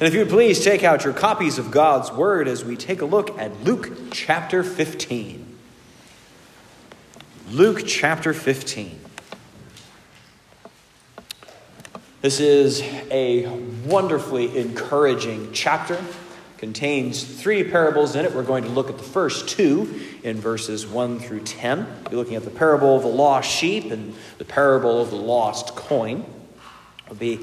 And if you would please take out your copies of God's Word as we take a look at Luke chapter 15. Luke chapter 15. This is a wonderfully encouraging chapter. Contains three parables in it. We're going to look at the first two in verses 1 through 10. We're looking at the parable of the lost sheep and the parable of the lost coin. Will be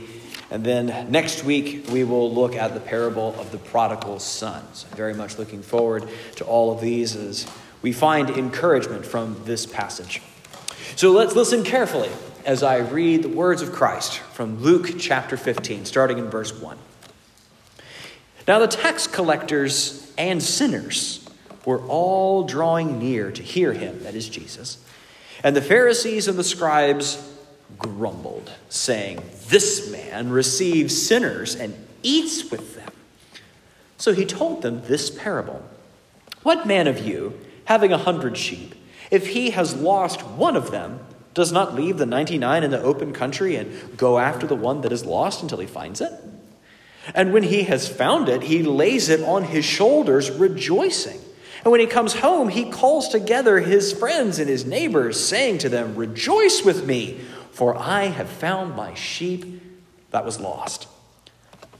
and then next week, we will look at the parable of the prodigal son. So, very much looking forward to all of these as we find encouragement from this passage. So, let's listen carefully as I read the words of Christ from Luke chapter 15, starting in verse 1. Now, the tax collectors and sinners were all drawing near to hear him, that is Jesus. And the Pharisees and the scribes grumbled, saying, This man receives sinners and eats with them. So he told them this parable What man of you, having a hundred sheep, if he has lost one of them, does not leave the 99 in the open country and go after the one that is lost until he finds it? And when he has found it, he lays it on his shoulders, rejoicing. And when he comes home, he calls together his friends and his neighbors, saying to them, Rejoice with me, for I have found my sheep that was lost.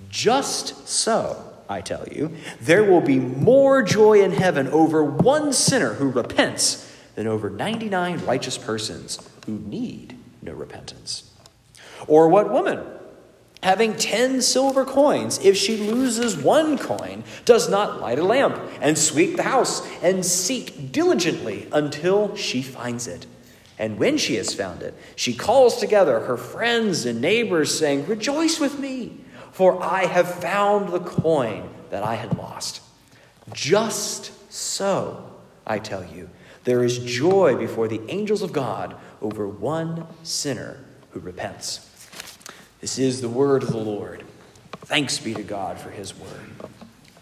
Just so, I tell you, there will be more joy in heaven over one sinner who repents than over 99 righteous persons who need no repentance. Or what woman, having 10 silver coins, if she loses one coin, does not light a lamp and sweep the house and seek diligently until she finds it? And when she has found it, she calls together her friends and neighbors, saying, Rejoice with me, for I have found the coin that I had lost. Just so, I tell you, there is joy before the angels of God over one sinner who repents. This is the word of the Lord. Thanks be to God for his word.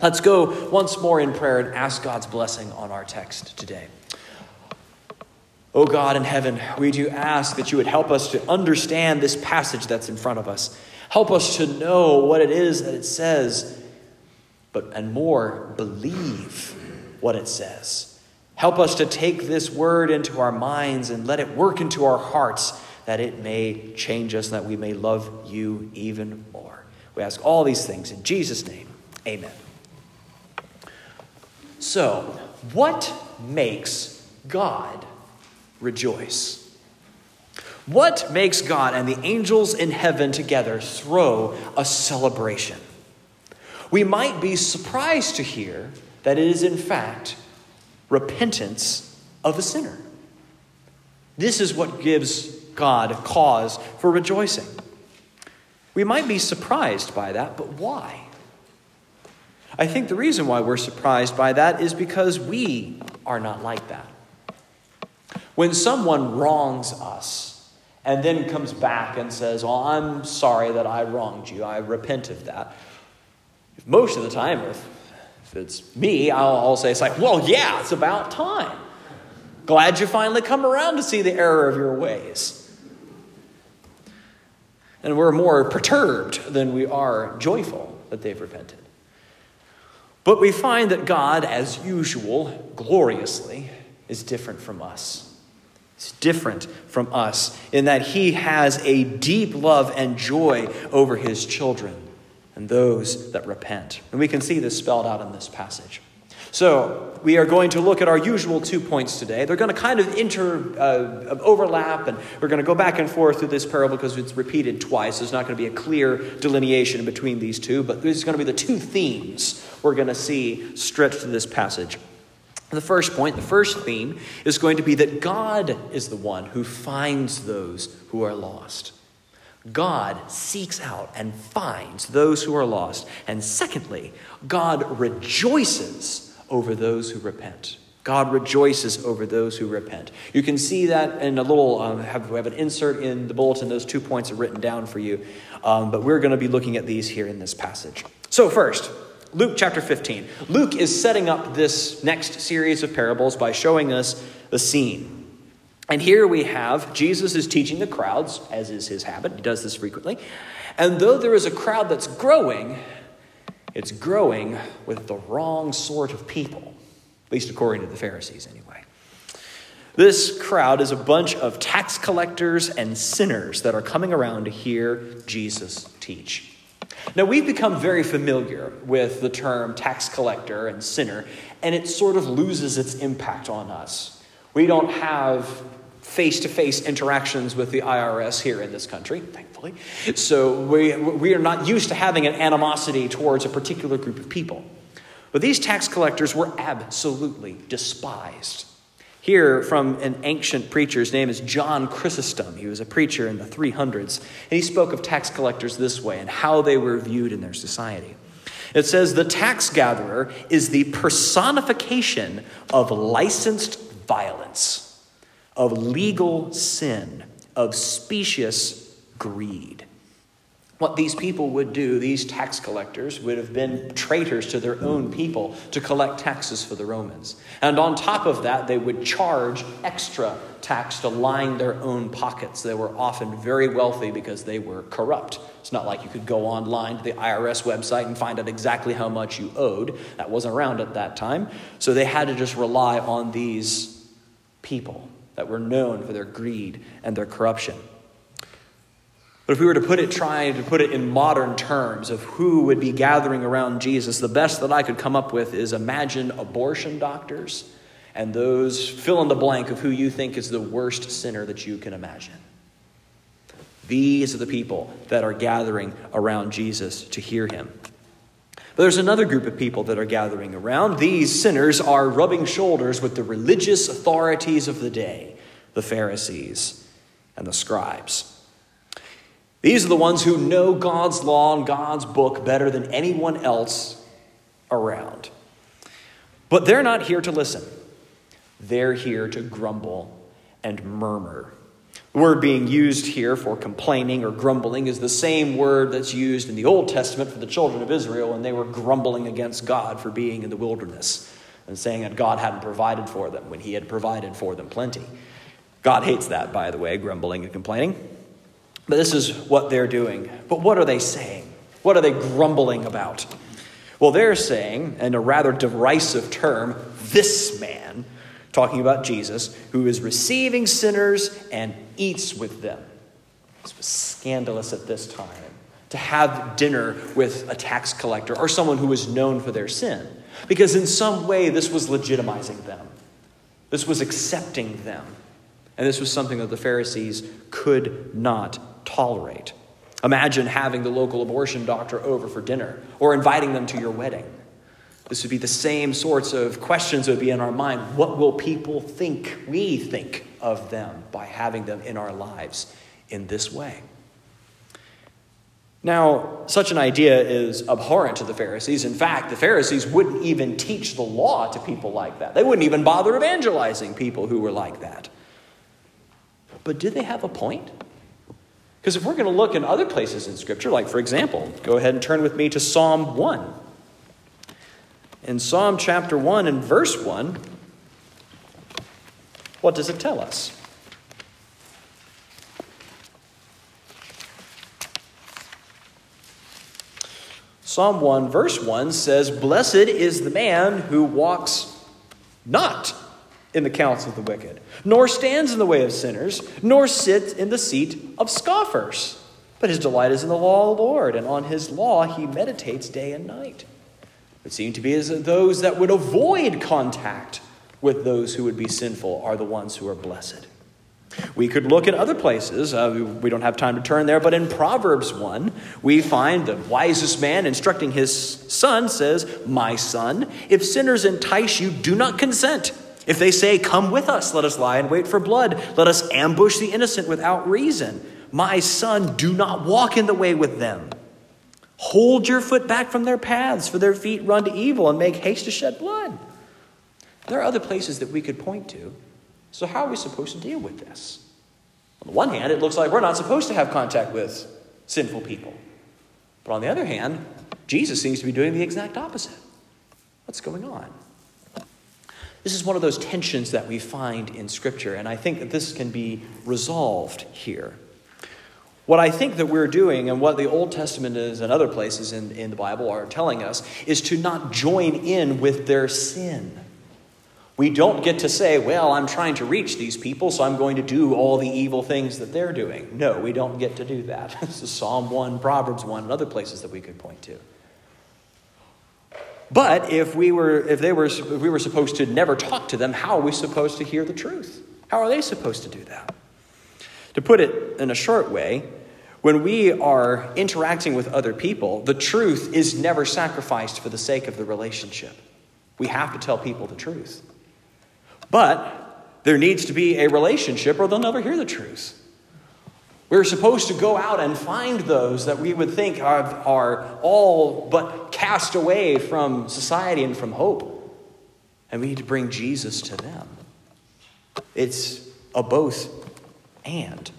Let's go once more in prayer and ask God's blessing on our text today. Oh God in heaven, we do ask that you would help us to understand this passage that's in front of us. Help us to know what it is that it says, but and more, believe what it says. Help us to take this word into our minds and let it work into our hearts that it may change us and that we may love you even more. We ask all these things in Jesus' name. Amen. So, what makes God rejoice. What makes God and the angels in heaven together throw a celebration? We might be surprised to hear that it is, in fact, repentance of a sinner. This is what gives God cause for rejoicing. We might be surprised by that, but why? I think the reason why we're surprised by that is because we are not like that. When someone wrongs us and then comes back and says, Well, I'm sorry that I wronged you, I repent of that. Most of the time, if, if it's me, I'll, I'll say, It's like, Well, yeah, it's about time. Glad you finally come around to see the error of your ways. And we're more perturbed than we are joyful that they've repented. But we find that God, as usual, gloriously, is different from us. He's different from us in that he has a deep love and joy over his children and those that repent. And we can see this spelled out in this passage. So, we are going to look at our usual two points today. They're going to kind of inter uh, overlap, and we're going to go back and forth through this parable because it's repeated twice. There's not going to be a clear delineation between these two, but these are going to be the two themes we're going to see stretched to this passage. The first point, the first theme, is going to be that God is the one who finds those who are lost. God seeks out and finds those who are lost. And secondly, God rejoices over those who repent. God rejoices over those who repent. You can see that in a little, um, have, we have an insert in the bulletin. Those two points are written down for you. Um, but we're going to be looking at these here in this passage. So, first, Luke chapter 15. Luke is setting up this next series of parables by showing us the scene. And here we have Jesus is teaching the crowds, as is his habit. He does this frequently. And though there is a crowd that's growing, it's growing with the wrong sort of people, at least according to the Pharisees, anyway. This crowd is a bunch of tax collectors and sinners that are coming around to hear Jesus teach. Now, we've become very familiar with the term tax collector and sinner, and it sort of loses its impact on us. We don't have face to face interactions with the IRS here in this country, thankfully. So we, we are not used to having an animosity towards a particular group of people. But these tax collectors were absolutely despised. Here from an ancient preacher. His name is John Chrysostom. He was a preacher in the 300s. And he spoke of tax collectors this way and how they were viewed in their society. It says the tax gatherer is the personification of licensed violence, of legal sin, of specious greed. What these people would do, these tax collectors, would have been traitors to their own people to collect taxes for the Romans. And on top of that, they would charge extra tax to line their own pockets. They were often very wealthy because they were corrupt. It's not like you could go online to the IRS website and find out exactly how much you owed. That wasn't around at that time. So they had to just rely on these people that were known for their greed and their corruption. But if we were to put it, try to put it in modern terms of who would be gathering around Jesus, the best that I could come up with is imagine abortion doctors and those fill in the blank of who you think is the worst sinner that you can imagine. These are the people that are gathering around Jesus to hear him. But there's another group of people that are gathering around. These sinners are rubbing shoulders with the religious authorities of the day, the Pharisees and the scribes. These are the ones who know God's law and God's book better than anyone else around. But they're not here to listen, they're here to grumble and murmur. The word being used here for complaining or grumbling is the same word that's used in the Old Testament for the children of Israel when they were grumbling against God for being in the wilderness and saying that God hadn't provided for them when He had provided for them plenty. God hates that, by the way, grumbling and complaining. But this is what they're doing. But what are they saying? What are they grumbling about? Well, they're saying, in a rather derisive term, this man, talking about Jesus, who is receiving sinners and eats with them. This was scandalous at this time to have dinner with a tax collector or someone who was known for their sin, because in some way this was legitimizing them, this was accepting them. And this was something that the Pharisees could not tolerate. Imagine having the local abortion doctor over for dinner or inviting them to your wedding. This would be the same sorts of questions that would be in our mind. What will people think we think of them by having them in our lives in this way? Now, such an idea is abhorrent to the Pharisees. In fact, the Pharisees wouldn't even teach the law to people like that. They wouldn't even bother evangelizing people who were like that. But did they have a point? Because if we're going to look in other places in Scripture, like for example, go ahead and turn with me to Psalm 1. In Psalm chapter 1 and verse 1, what does it tell us? Psalm 1, verse 1 says, Blessed is the man who walks not in the counsel of the wicked, nor stands in the way of sinners, nor sits in the seat of scoffers. But his delight is in the law of the Lord, and on his law he meditates day and night. It seemed to be as those that would avoid contact with those who would be sinful are the ones who are blessed. We could look at other places. Uh, we don't have time to turn there, but in Proverbs 1, we find the wisest man instructing his son says, My son, if sinners entice you, do not consent. If they say, Come with us, let us lie and wait for blood, let us ambush the innocent without reason. My son, do not walk in the way with them. Hold your foot back from their paths, for their feet run to evil and make haste to shed blood. There are other places that we could point to. So, how are we supposed to deal with this? On the one hand, it looks like we're not supposed to have contact with sinful people. But on the other hand, Jesus seems to be doing the exact opposite. What's going on? This is one of those tensions that we find in Scripture, and I think that this can be resolved here. What I think that we're doing, and what the Old Testament is and other places in, in the Bible are telling us, is to not join in with their sin. We don't get to say, well, I'm trying to reach these people, so I'm going to do all the evil things that they're doing. No, we don't get to do that. this is Psalm 1, Proverbs 1, and other places that we could point to. But if we were, if they were, if we were supposed to never talk to them, how are we supposed to hear the truth? How are they supposed to do that? To put it in a short way, when we are interacting with other people, the truth is never sacrificed for the sake of the relationship. We have to tell people the truth. But there needs to be a relationship or they'll never hear the truth. We're supposed to go out and find those that we would think are, are all but cast away from society and from hope. And we need to bring Jesus to them. It's a both and.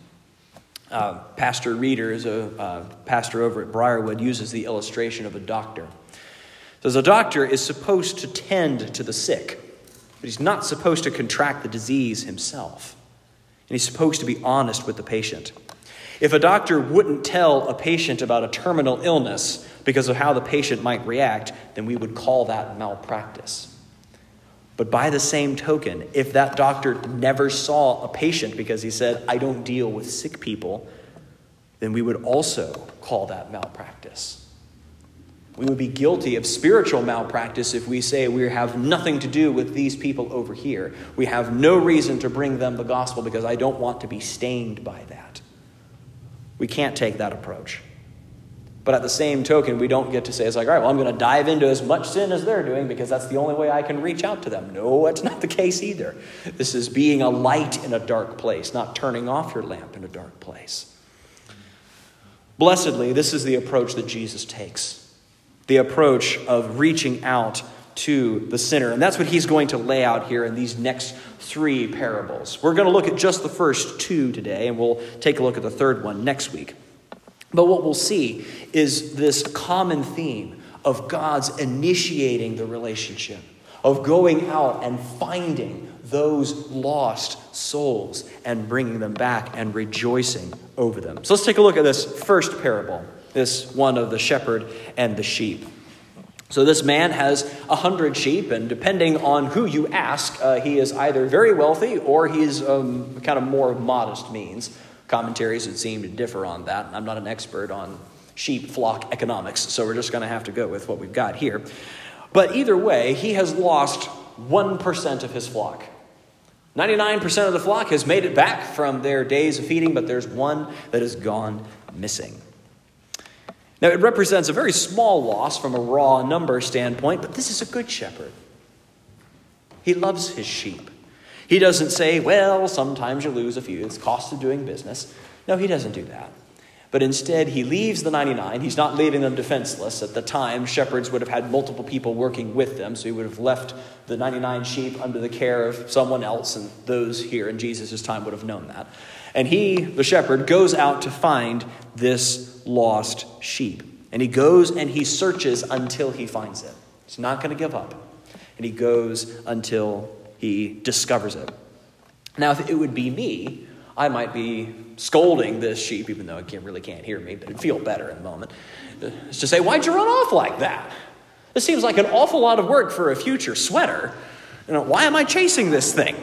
Uh, pastor Reeder is a uh, pastor over at Briarwood, uses the illustration of a doctor. Says a doctor is supposed to tend to the sick, but he's not supposed to contract the disease himself. And he's supposed to be honest with the patient. If a doctor wouldn't tell a patient about a terminal illness because of how the patient might react, then we would call that malpractice. But by the same token, if that doctor never saw a patient because he said, I don't deal with sick people, then we would also call that malpractice. We would be guilty of spiritual malpractice if we say we have nothing to do with these people over here. We have no reason to bring them the gospel because I don't want to be stained by that. We can't take that approach. But at the same token, we don't get to say, it's like, all right, well, I'm going to dive into as much sin as they're doing because that's the only way I can reach out to them. No, that's not the case either. This is being a light in a dark place, not turning off your lamp in a dark place. Blessedly, this is the approach that Jesus takes the approach of reaching out to the sinner. And that's what he's going to lay out here in these next three parables. We're going to look at just the first two today, and we'll take a look at the third one next week. But what we'll see is this common theme of God's initiating the relationship, of going out and finding those lost souls and bringing them back and rejoicing over them. So let's take a look at this first parable, this one of the shepherd and the sheep. So this man has a hundred sheep, and depending on who you ask, uh, he is either very wealthy or he's um, kind of more modest means. Commentaries would seem to differ on that. I'm not an expert on sheep flock economics, so we're just going to have to go with what we've got here. But either way, he has lost 1% of his flock. 99% of the flock has made it back from their days of feeding, but there's one that has gone missing. Now, it represents a very small loss from a raw number standpoint, but this is a good shepherd. He loves his sheep. He doesn't say, well, sometimes you lose a few, it's cost of doing business. No, he doesn't do that. But instead, he leaves the 99. He's not leaving them defenseless. At the time, shepherds would have had multiple people working with them, so he would have left the 99 sheep under the care of someone else, and those here in Jesus' time would have known that. And he, the shepherd, goes out to find this lost sheep. And he goes and he searches until he finds it. He's not going to give up. And he goes until he discovers it. Now, if it would be me, I might be scolding this sheep, even though it can't, really can't hear me, but it'd feel better in the moment. To say, Why'd you run off like that? This seems like an awful lot of work for a future sweater. You know, why am I chasing this thing?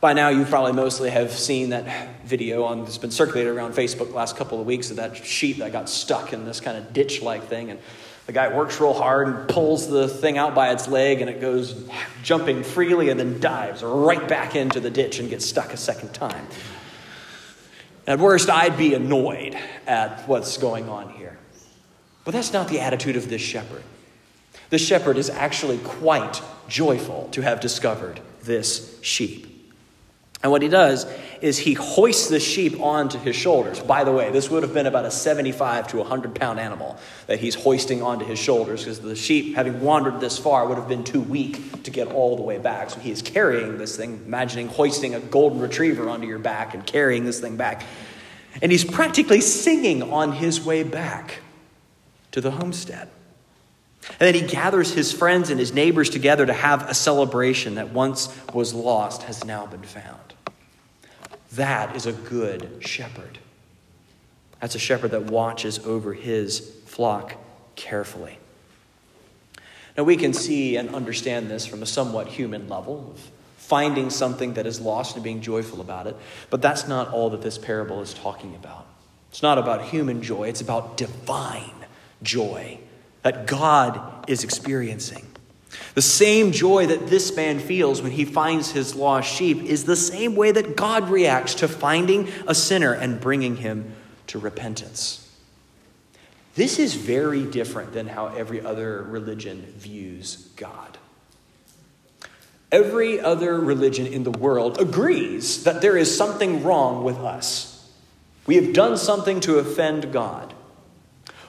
By now, you probably mostly have seen that video on that's been circulated around Facebook the last couple of weeks of that sheep that got stuck in this kind of ditch like thing. And the guy works real hard and pulls the thing out by its leg, and it goes jumping freely and then dives right back into the ditch and gets stuck a second time. At worst, I'd be annoyed at what's going on here. But that's not the attitude of this shepherd. The shepherd is actually quite joyful to have discovered this sheep. And what he does is he hoists the sheep onto his shoulders. By the way, this would have been about a 75 to 100 pound animal that he's hoisting onto his shoulders because the sheep, having wandered this far, would have been too weak to get all the way back. So he is carrying this thing, imagining hoisting a golden retriever onto your back and carrying this thing back. And he's practically singing on his way back to the homestead. And then he gathers his friends and his neighbors together to have a celebration that once was lost has now been found. That is a good shepherd. That's a shepherd that watches over his flock carefully. Now, we can see and understand this from a somewhat human level of finding something that is lost and being joyful about it, but that's not all that this parable is talking about. It's not about human joy, it's about divine joy that God is experiencing. The same joy that this man feels when he finds his lost sheep is the same way that God reacts to finding a sinner and bringing him to repentance. This is very different than how every other religion views God. Every other religion in the world agrees that there is something wrong with us. We have done something to offend God.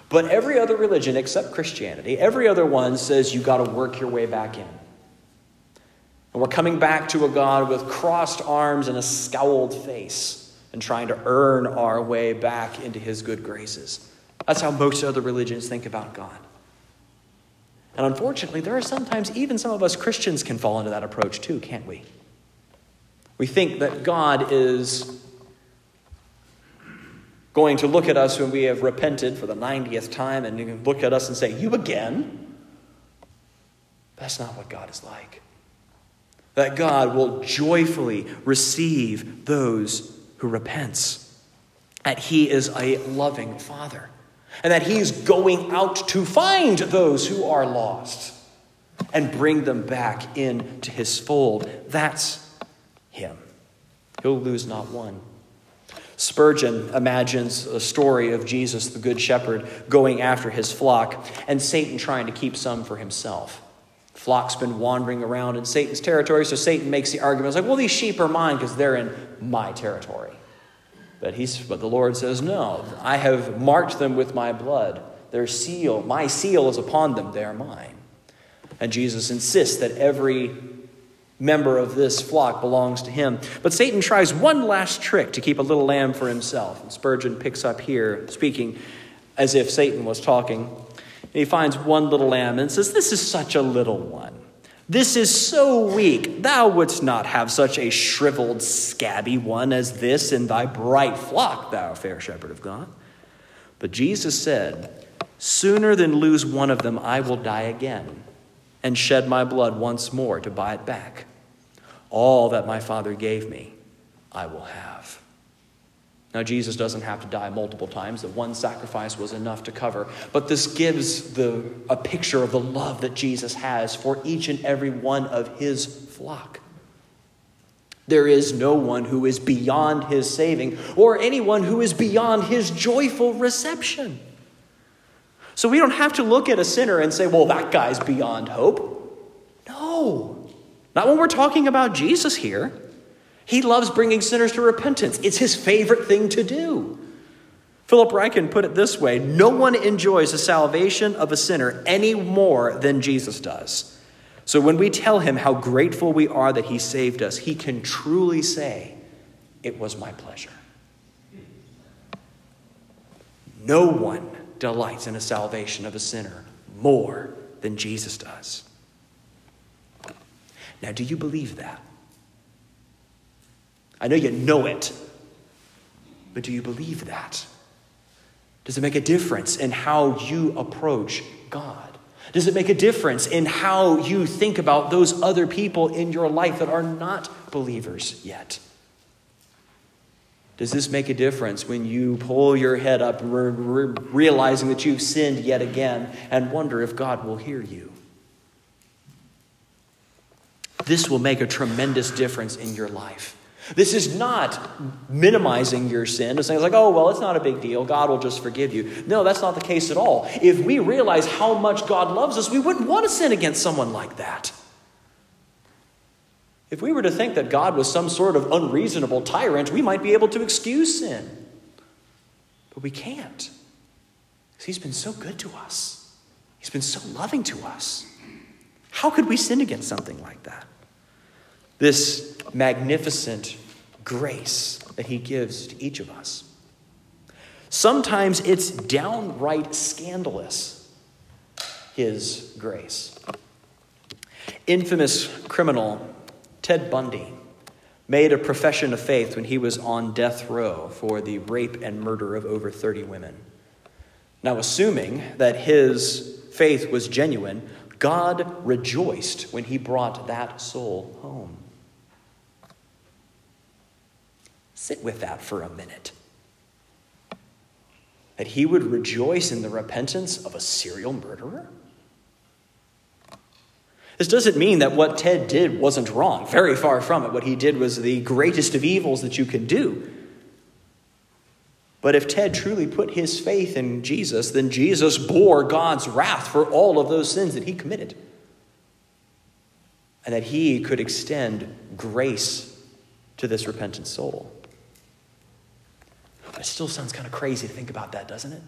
But every other religion except Christianity, every other one says you got to work your way back in. And we're coming back to a God with crossed arms and a scowled face and trying to earn our way back into his good graces. That's how most other religions think about God. And unfortunately, there are sometimes even some of us Christians can fall into that approach too, can't we? We think that God is going to look at us when we have repented for the 90th time and look at us and say, You again? That's not what God is like. That God will joyfully receive those who repents. That He is a loving Father. And that He's going out to find those who are lost and bring them back into His fold. That's Him. He'll lose not one. Spurgeon imagines a story of Jesus, the Good Shepherd, going after his flock and Satan trying to keep some for himself. The flock's been wandering around in Satan's territory, so Satan makes the argument like, well, these sheep are mine because they're in my territory. But, he's, but the Lord says, no, I have marked them with my blood. Their seal, my seal is upon them, they are mine. And Jesus insists that every member of this flock belongs to him. But Satan tries one last trick to keep a little lamb for himself. And Spurgeon picks up here, speaking as if Satan was talking. And he finds one little lamb and says, This is such a little one. This is so weak. Thou wouldst not have such a shriveled, scabby one as this in thy bright flock, thou fair shepherd of God. But Jesus said, Sooner than lose one of them, I will die again and shed my blood once more to buy it back. All that my Father gave me, I will have. Now, Jesus doesn't have to die multiple times. The one sacrifice was enough to cover. But this gives the, a picture of the love that Jesus has for each and every one of his flock. There is no one who is beyond his saving or anyone who is beyond his joyful reception. So we don't have to look at a sinner and say, well, that guy's beyond hope. No, not when we're talking about Jesus here. He loves bringing sinners to repentance, it's his favorite thing to do. Philip Ryken put it this way No one enjoys the salvation of a sinner any more than Jesus does. So when we tell him how grateful we are that he saved us, he can truly say, It was my pleasure. No one delights in the salvation of a sinner more than Jesus does. Now, do you believe that? I know you know it, but do you believe that? Does it make a difference in how you approach God? Does it make a difference in how you think about those other people in your life that are not believers yet? Does this make a difference when you pull your head up, realizing that you've sinned yet again, and wonder if God will hear you? This will make a tremendous difference in your life. This is not minimizing your sin and saying, like, oh, well, it's not a big deal. God will just forgive you. No, that's not the case at all. If we realize how much God loves us, we wouldn't want to sin against someone like that. If we were to think that God was some sort of unreasonable tyrant, we might be able to excuse sin. But we can't. Because He's been so good to us, He's been so loving to us. How could we sin against something like that? This magnificent grace that He gives to each of us. Sometimes it's downright scandalous, His grace. Infamous criminal Ted Bundy made a profession of faith when he was on death row for the rape and murder of over 30 women. Now, assuming that his faith was genuine, God rejoiced when he brought that soul home. Sit with that for a minute. That he would rejoice in the repentance of a serial murderer? This doesn't mean that what Ted did wasn't wrong. Very far from it. What he did was the greatest of evils that you can do. But if Ted truly put his faith in Jesus, then Jesus bore God's wrath for all of those sins that he committed. And that he could extend grace to this repentant soul. But it still sounds kind of crazy to think about that, doesn't it?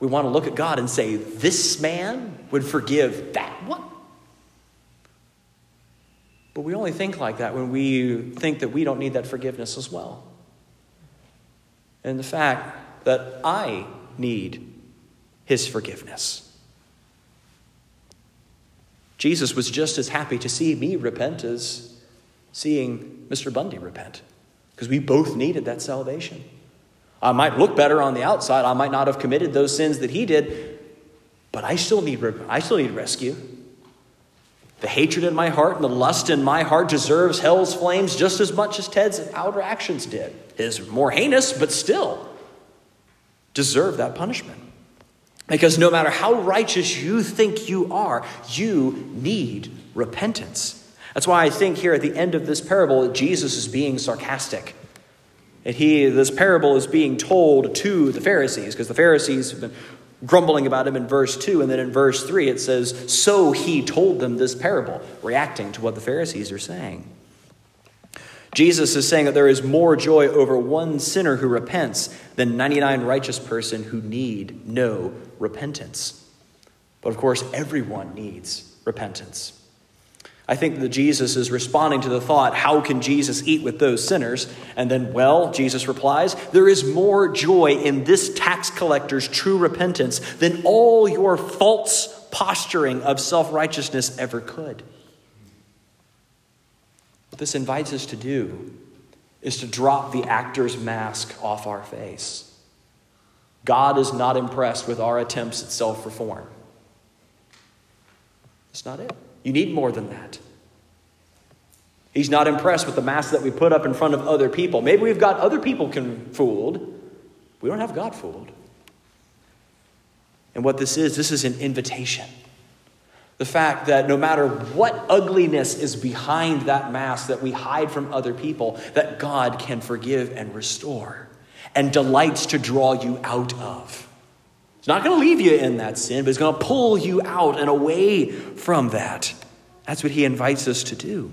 We want to look at God and say, This man would forgive that one. But we only think like that when we think that we don't need that forgiveness as well. And the fact that I need his forgiveness. Jesus was just as happy to see me repent as seeing Mr. Bundy repent, because we both needed that salvation. I might look better on the outside. I might not have committed those sins that he did, but I still need, I still need rescue. The hatred in my heart and the lust in my heart deserves hell's flames just as much as Ted's outer actions did. His more heinous, but still deserve that punishment. Because no matter how righteous you think you are, you need repentance. That's why I think here at the end of this parable, Jesus is being sarcastic. And he, this parable is being told to the Pharisees, because the Pharisees have been grumbling about him in verse 2. And then in verse 3, it says, So he told them this parable, reacting to what the Pharisees are saying. Jesus is saying that there is more joy over one sinner who repents than 99 righteous person who need no repentance. But of course, everyone needs repentance. I think that Jesus is responding to the thought, how can Jesus eat with those sinners? And then, well, Jesus replies, there is more joy in this tax collector's true repentance than all your false posturing of self righteousness ever could. What this invites us to do is to drop the actor's mask off our face. God is not impressed with our attempts at self reform. That's not it. You need more than that. He's not impressed with the mask that we put up in front of other people. Maybe we've got other people fooled. We don't have God fooled. And what this is, this is an invitation. The fact that no matter what ugliness is behind that mask that we hide from other people, that God can forgive and restore and delights to draw you out of. Not going to leave you in that sin, but it's going to pull you out and away from that. That's what he invites us to do.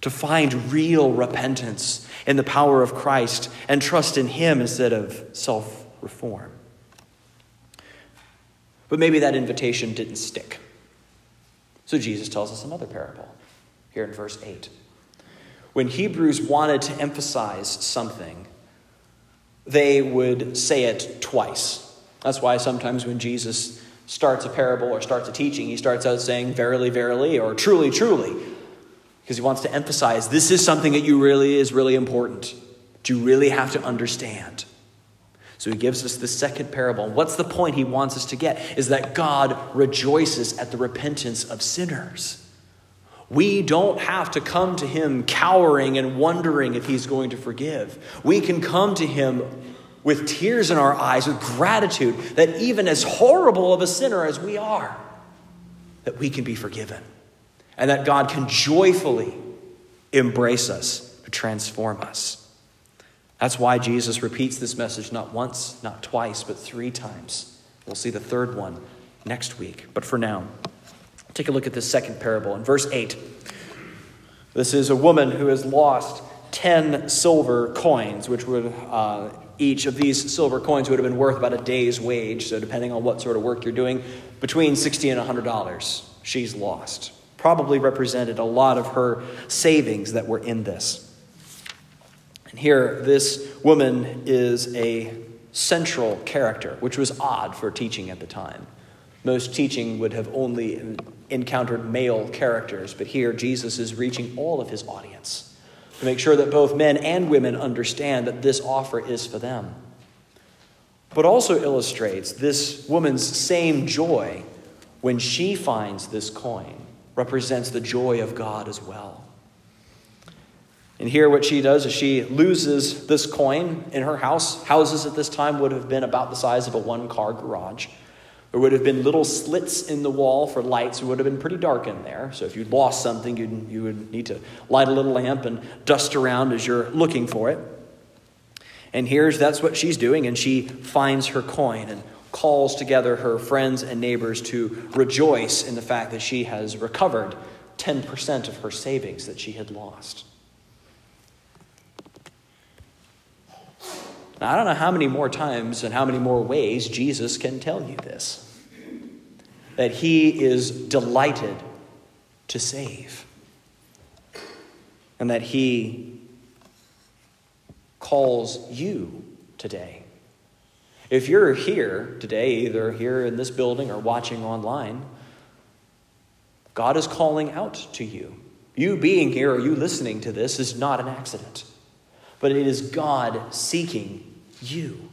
To find real repentance in the power of Christ and trust in him instead of self reform. But maybe that invitation didn't stick. So Jesus tells us another parable here in verse 8. When Hebrews wanted to emphasize something, they would say it twice. That's why sometimes when Jesus starts a parable or starts a teaching, he starts out saying, Verily, verily, or truly, truly. Because he wants to emphasize this is something that you really is really important. You really have to understand? So he gives us the second parable. What's the point he wants us to get? Is that God rejoices at the repentance of sinners. We don't have to come to him cowering and wondering if he's going to forgive. We can come to him with tears in our eyes, with gratitude that even as horrible of a sinner as we are, that we can be forgiven. And that God can joyfully embrace us to transform us. That's why Jesus repeats this message not once, not twice, but three times. We'll see the third one next week. But for now, take a look at this second parable. In verse 8, this is a woman who has lost 10 silver coins, which would, uh, each of these silver coins would have been worth about a day's wage. So, depending on what sort of work you're doing, between 60 and $100 she's lost. Probably represented a lot of her savings that were in this. And here, this woman is a central character, which was odd for teaching at the time. Most teaching would have only encountered male characters, but here Jesus is reaching all of his audience to make sure that both men and women understand that this offer is for them. But also illustrates this woman's same joy when she finds this coin represents the joy of God as well. And here, what she does is she loses this coin in her house. Houses at this time would have been about the size of a one car garage. There would have been little slits in the wall for lights. It would have been pretty dark in there. So if you lost something, you'd, you would need to light a little lamp and dust around as you're looking for it. And here's that's what she's doing, and she finds her coin and calls together her friends and neighbors to rejoice in the fact that she has recovered 10% of her savings that she had lost. Now, I don't know how many more times and how many more ways Jesus can tell you this that he is delighted to save, and that he calls you today. If you're here today, either here in this building or watching online, God is calling out to you. You being here or you listening to this is not an accident, but it is God seeking you.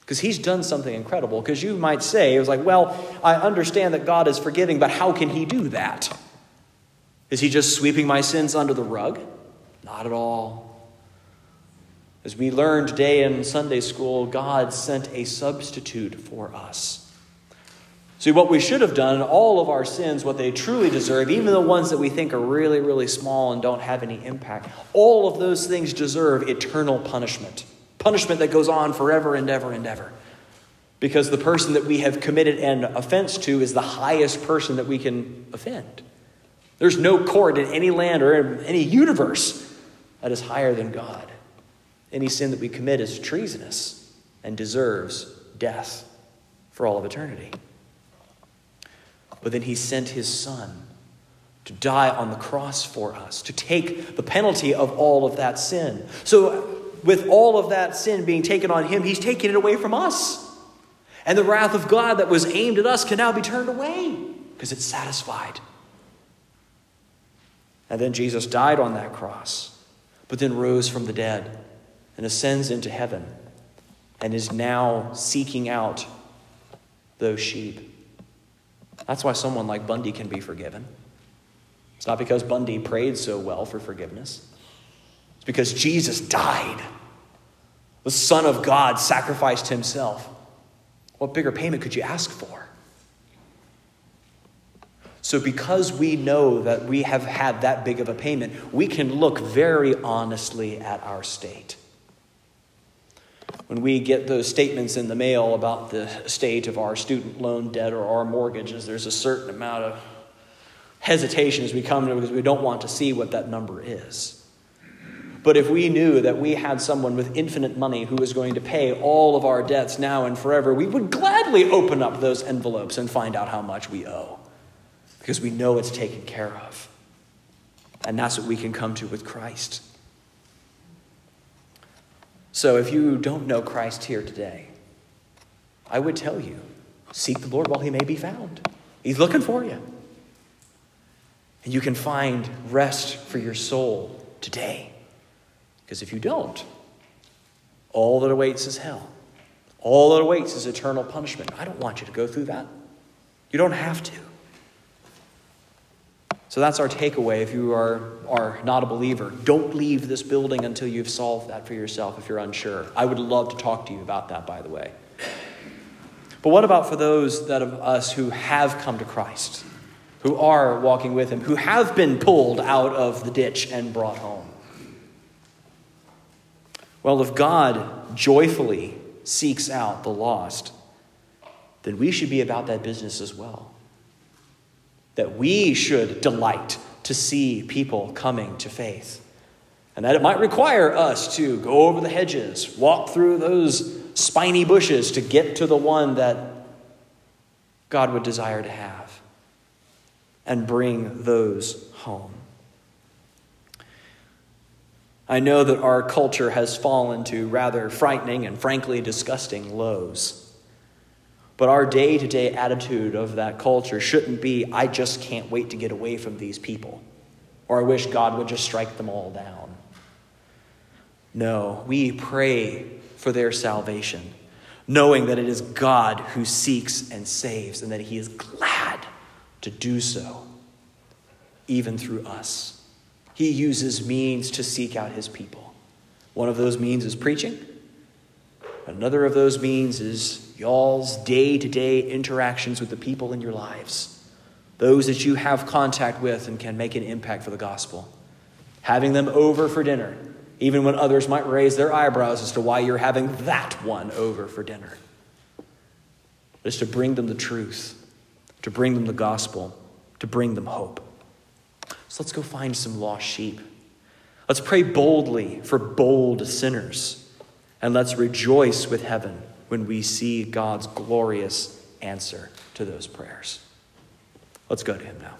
Because he's done something incredible. Because you might say, it was like, well, I understand that God is forgiving, but how can he do that? Is he just sweeping my sins under the rug? Not at all. As we learned today in Sunday school, God sent a substitute for us. See, what we should have done, all of our sins, what they truly deserve, even the ones that we think are really, really small and don't have any impact, all of those things deserve eternal punishment punishment that goes on forever and ever and ever. Because the person that we have committed an offense to is the highest person that we can offend. There's no court in any land or in any universe that is higher than God. Any sin that we commit is treasonous and deserves death for all of eternity. But then he sent his son to die on the cross for us, to take the penalty of all of that sin. So with all of that sin being taken on him, he's taking it away from us. And the wrath of God that was aimed at us can now be turned away because it's satisfied. And then Jesus died on that cross, but then rose from the dead and ascends into heaven and is now seeking out those sheep. That's why someone like Bundy can be forgiven. It's not because Bundy prayed so well for forgiveness. It's because Jesus died. The Son of God sacrificed himself. What bigger payment could you ask for? So, because we know that we have had that big of a payment, we can look very honestly at our state. When we get those statements in the mail about the state of our student loan debt or our mortgages, there's a certain amount of hesitation as we come to because we don't want to see what that number is. But if we knew that we had someone with infinite money who was going to pay all of our debts now and forever, we would gladly open up those envelopes and find out how much we owe because we know it's taken care of. And that's what we can come to with Christ. So if you don't know Christ here today, I would tell you seek the Lord while he may be found. He's looking for you. And you can find rest for your soul today. Because if you don't, all that awaits is hell. All that awaits is eternal punishment. I don't want you to go through that. You don't have to. So that's our takeaway if you are, are not a believer. Don't leave this building until you've solved that for yourself if you're unsure. I would love to talk to you about that, by the way. But what about for those that of us who have come to Christ, who are walking with Him, who have been pulled out of the ditch and brought home? Well, if God joyfully seeks out the lost, then we should be about that business as well. That we should delight to see people coming to faith. And that it might require us to go over the hedges, walk through those spiny bushes to get to the one that God would desire to have, and bring those home. I know that our culture has fallen to rather frightening and frankly disgusting lows. But our day to day attitude of that culture shouldn't be, I just can't wait to get away from these people, or I wish God would just strike them all down. No, we pray for their salvation, knowing that it is God who seeks and saves, and that He is glad to do so, even through us. He uses means to seek out His people. One of those means is preaching. Another of those means is y'all's day to day interactions with the people in your lives, those that you have contact with and can make an impact for the gospel. Having them over for dinner, even when others might raise their eyebrows as to why you're having that one over for dinner. It's to bring them the truth, to bring them the gospel, to bring them hope. So let's go find some lost sheep. Let's pray boldly for bold sinners. And let's rejoice with heaven when we see God's glorious answer to those prayers. Let's go to Him now.